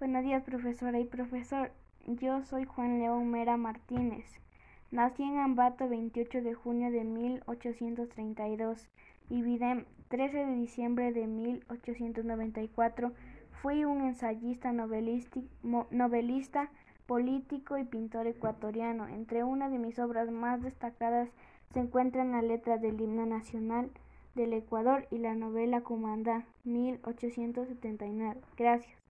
Buenos días, profesora y profesor. Yo soy Juan León Mera Martínez. Nací en Ambato 28 de junio de 1832 y Videm 13 de diciembre de 1894. Fui un ensayista, novelista, político y pintor ecuatoriano. Entre una de mis obras más destacadas se encuentran la letra del himno nacional del Ecuador y la novela Comandá 1879. Gracias.